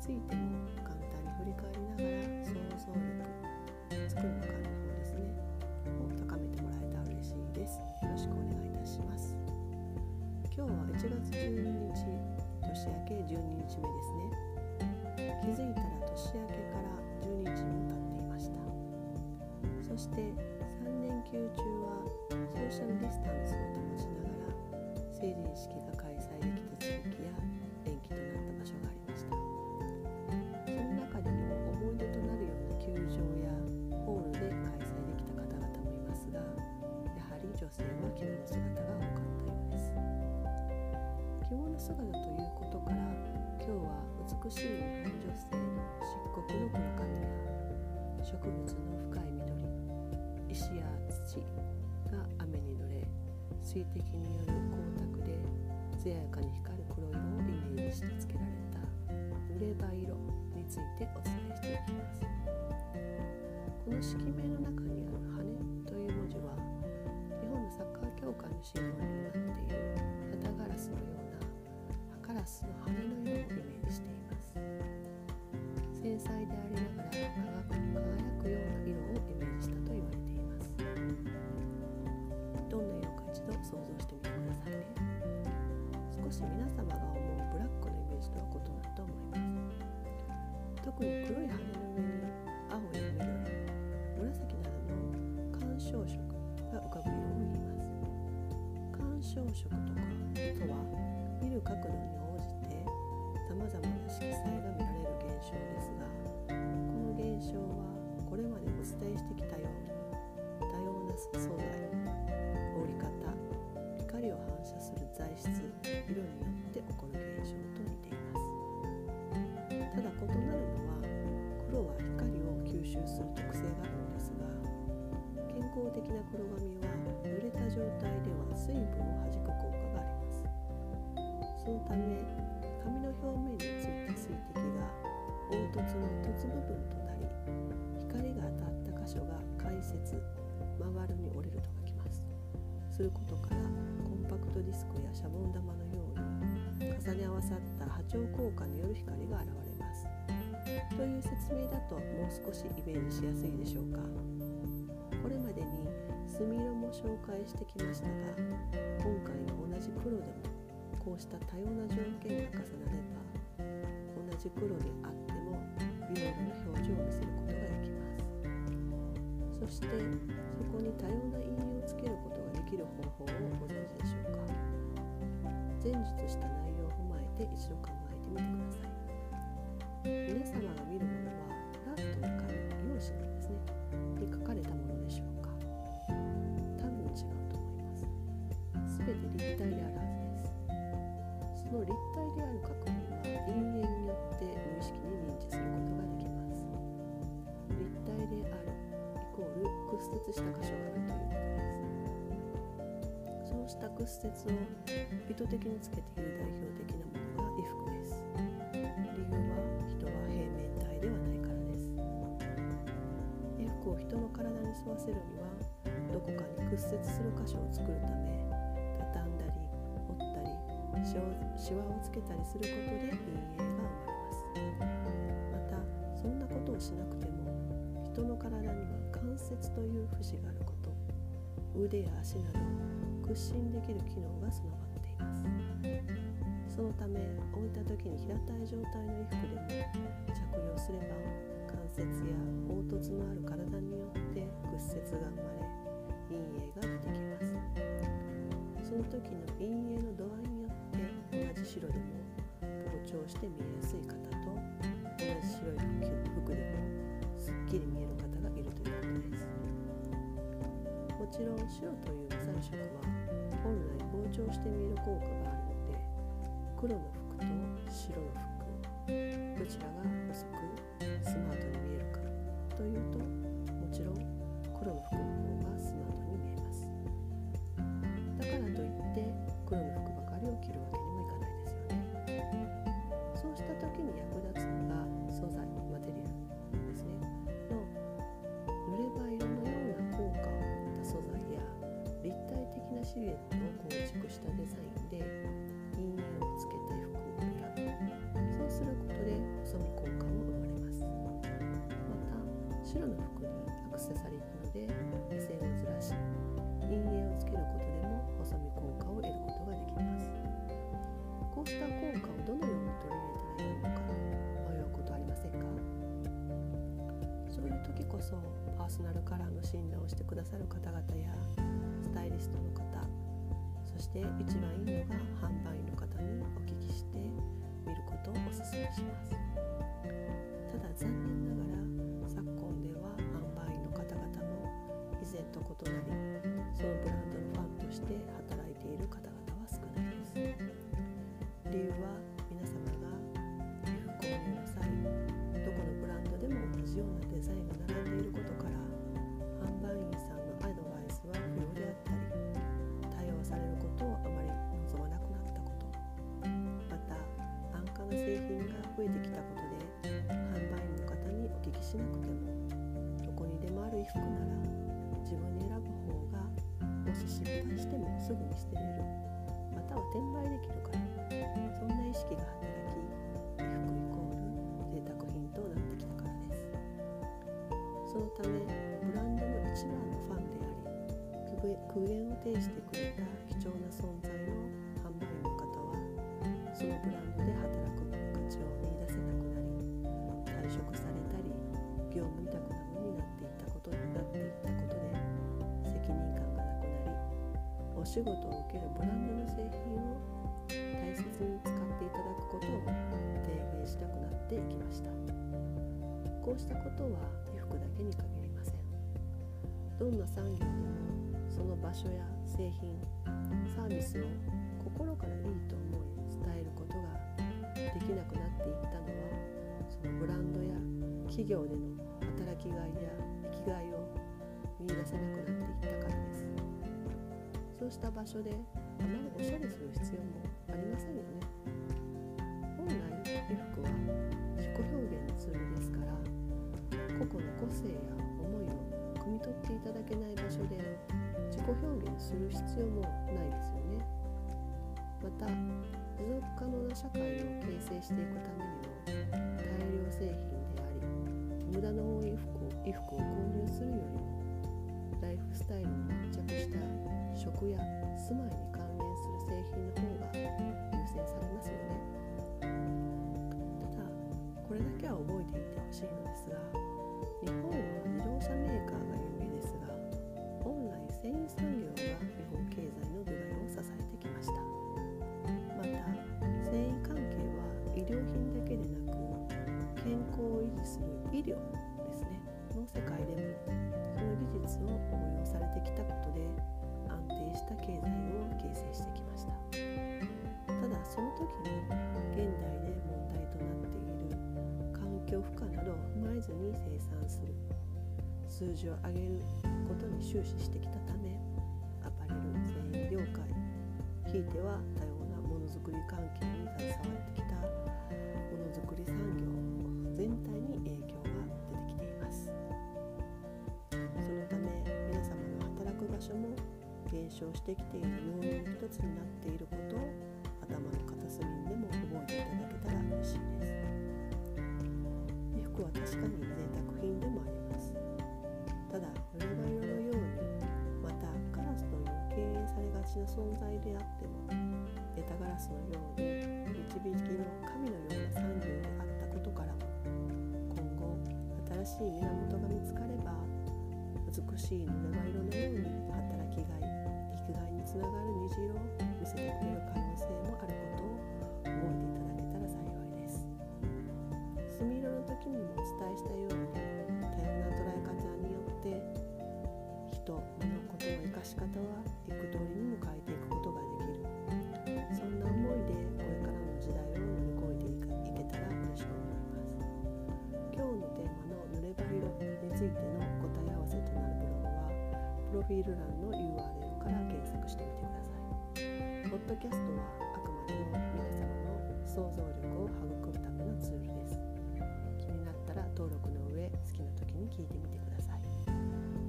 ついても簡単に振り返りながら想像力作るの感の方ですねを高めてもらえたら嬉しいですよろしくお願いいたします。今日は1月12日年明け12日目ですね気づいたら年明けから12日も経っていましたそして3連休中はソーシャルディスタンスを保ちながら成人式が開催水滴による光沢で艶やかに光る黒色をイメージして付けられた濡れ葉色についてお伝えしていきます。この色名の中にある「羽」という文字は日本のサッカー協会のシンボルになっている旗ガラスのような葉ガラスの羽の色をイメージしています。繊細でありなし皆様が思うブラックのイメージとは異なると思います。特に黒い羽の上に青や緑紫などの干渉色が浮かぶ色を言います。干渉色とかとは見る角度に応じてさまざまな色彩が見られる現象ですがこの現象はこれまでお伝えしてきたように多様な素材折り方光を反射する材質的な黒髪は濡れた状態では水分を弾く効果があります。そのため髪の表面についた水滴が凹凸の凸部分となり光が当たった箇所が回折まわるに折れると書きます。することからコンパクトディスクやシャボン玉のように重ね合わさった波長効果による光が現れます。という説明だともう少しイメージしやすいでしょうか。紹介してきましたが今回の同じ黒でもこうした多様な条件が重なれば同じ黒であってもビオールの表情を見せることができます。そしてそこに多様な陰影をつけることができる方法をご存知でしょうか？前述した内容を踏まえて一度考えてみてください皆様が見るものはラットの紙用紙なんですね。に書かれたものでしょうか？違うと思います。全て立体であるはずです。その立体である確認は陰影によって無意識に認知す。ることができます。立体であるイコール屈折した箇所があるということです。そうした屈折を意図的につけている代表的なものが衣服です。理由は人は平面体ではないからです。衣服を人の体に沿わせるにはどこかに屈折する箇所を作るため畳んだり折ったりシワシワをつけたりすることで陰影が生まれます。またそんなことをしなくても人の体には関節という節があること腕や足など屈伸できる機能が備わっています。そのため置いた時に平たい状態の衣服でも着用すれば関節や凹凸のある体によって屈折が生まれが出てきますその時の陰影の度合いによって同じ白でも膨張して見えやすい方と同じ白い服でもすっきり見える方がいるということです。もちろん白という3色は本来膨張して見える効果があるので黒の服と白の服どちらが薄くスマートに見えるかというとこそパーソナルカラーの診断をしてくださる方々やスタイリストの方そして一番いいのが販売員の方にお聞きしてみることをお勧めします。ただ残念ながら昨今では販売員の方々も以前と異なりそのブランドのファンとして働いている方々は少ないです。理由は同じようなデザインが並んでいることから販売員さんのアドバイスは不要であったり対応されることをあまり望まなくなったことまた安価な製品が増えてきたことで販売員の方にお聞きしなくてもどこにでもある衣服なら自分に選ぶ方がもし失敗してもすぐに捨てれるまたは転売できるから。そんな意識が働きランドのファンであり苦言を呈してくれた貴重な存在の販売の方はそのブランドで働く価値を見出せなくなり退職されたり業務委託などになっていったことになっていったことで責任感がなくなりお仕事を受けるブランドの製品を大切に使っていただくことを提言したくなっていきました。こうしたことは衣服だけに限どんな産業でもその場所や製品サービスを心からいいと思い伝えることができなくなっていったのはそのブランドや企業での働きがいや生きがいを見出せなくなっていったからです。そうした場所であまりおしゃれする必要もありませんよね。本来衣服は自己表現のツールですから個々の個性や取っていただけない場所で自己表現する必要もないですよね。また持続可能な社会を形成していくためにも大量製品であり無駄の多い服を衣服を購入するよりもライフスタイルに密着した食や住まいに関連する製品の方が優先されますよね。ただこれだけは覚えていてほしいのですが日本は自動車メーカーが有名ですが本来繊維産業が日本経済の土台を支えてきました。また繊維関係は医療品だけでなく健康を維持する医療ですね。の世界でもその技術を応用されてきたことで安定した経済を形成してきました。ただその時に現代で問題となっている環境負荷などを踏まえずに生産する。数字を上げることに終始してきたためアパレル繊維業界ひいては多様なものづくり関係に携わってきたものづくり産業全体に影響が出てきています。そのため皆様の働く場所も減少してきている要因の一つになっていることを頭の片隅にでも覚えていただけたら嬉しいです。服は確かにな存在であってもエタガラスのように導きの神のような産業であったことからも今後新しい源が見つかれば美しい濡れ場色のように働きがい生きがいにつながる虹色を見せてくれる可能性もあることを覚えていただけたら幸いです。墨色の時にもお伝えしたように多様な捉え方によって人物事の生かし方はついての答え合わせとなるブログはプロフィール欄の URL から検索してみてくださいポッドキャストはあくまでも皆様の想像力を育むためのツールです。気になったら登録の上好きな時に聞いてみてください。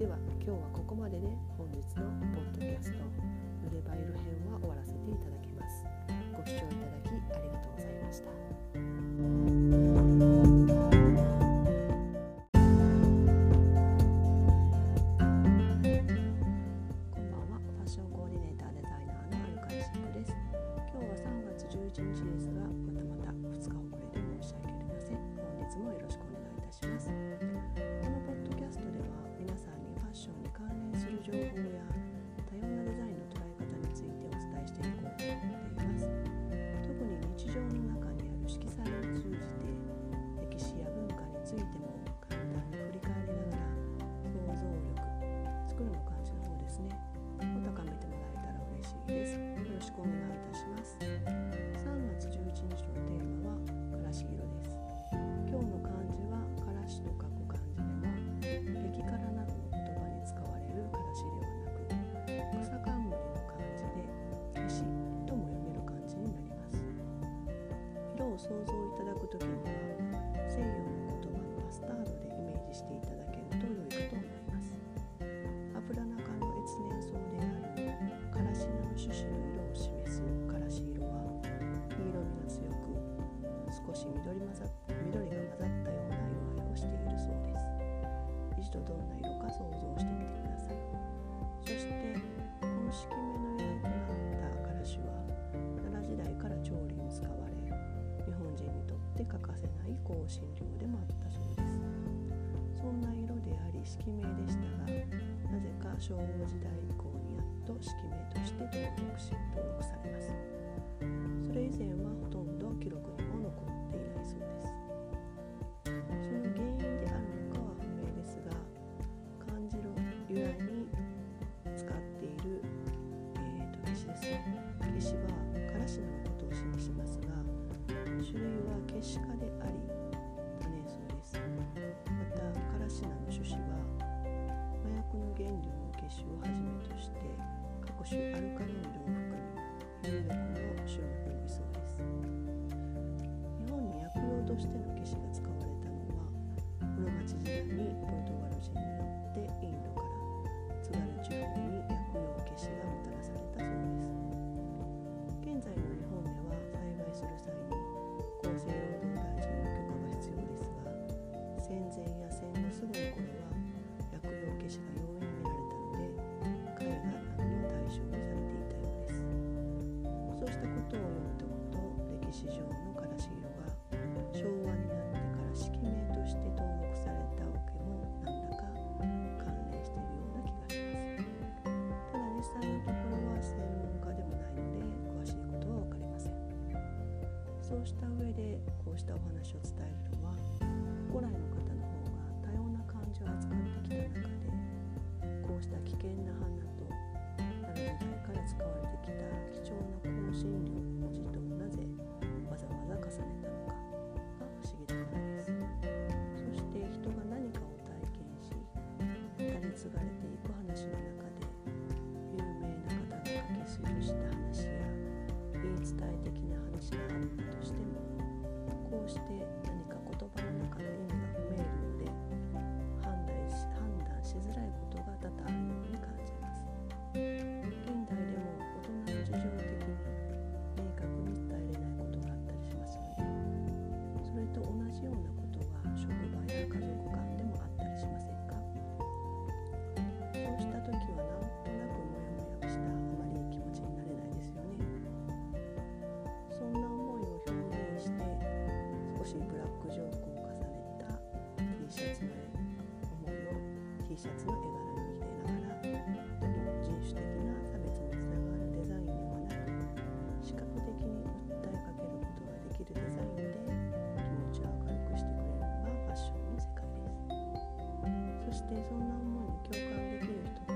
では今日はここまでで本日のポッドキャスト濡れ場色編は終わらせていただきます。ご視聴いただきありがとうございました。働く時には以降診療でもあったそうです。そんな色であり色名でしたがなぜか昭和時代以降にやっと色名として登録し登録されます。市場の悲しい色してそんな思いに共感できる人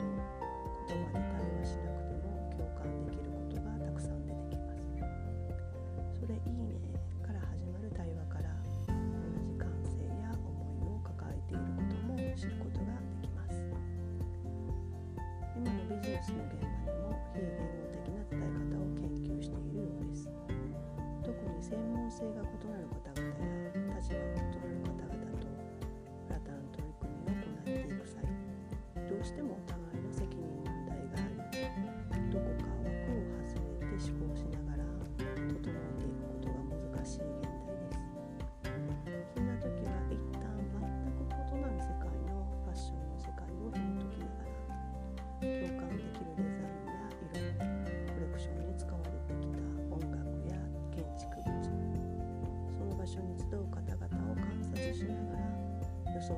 してもお互いの責任問題がありどこか枠を外れて思考しながら整えていくことが難しい現代ですそんな時は一旦全く異なる世界のファッションの世界を紐解きながら共感できるデザインや色コレクションに使われてきた音楽や建築物その場所に集う方々を観察しながら予想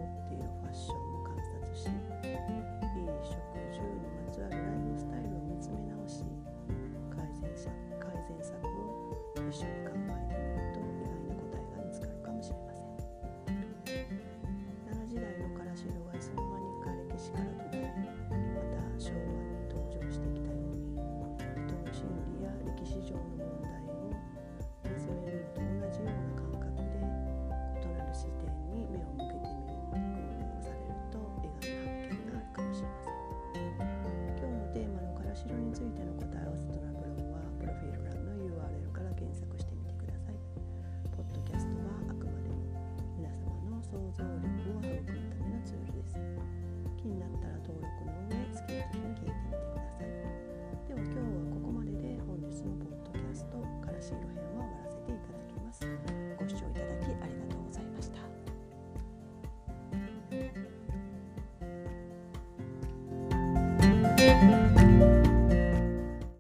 しろについての答えをわせとなブログはプロフィール欄の URL から検索してみてください。ポッドキャストはあくまでも皆様の想像力を育むためのツールです。気になったら登録の上好きな時に聞いてみてください。では今日はここまでで本日のポッドキャストからしいろ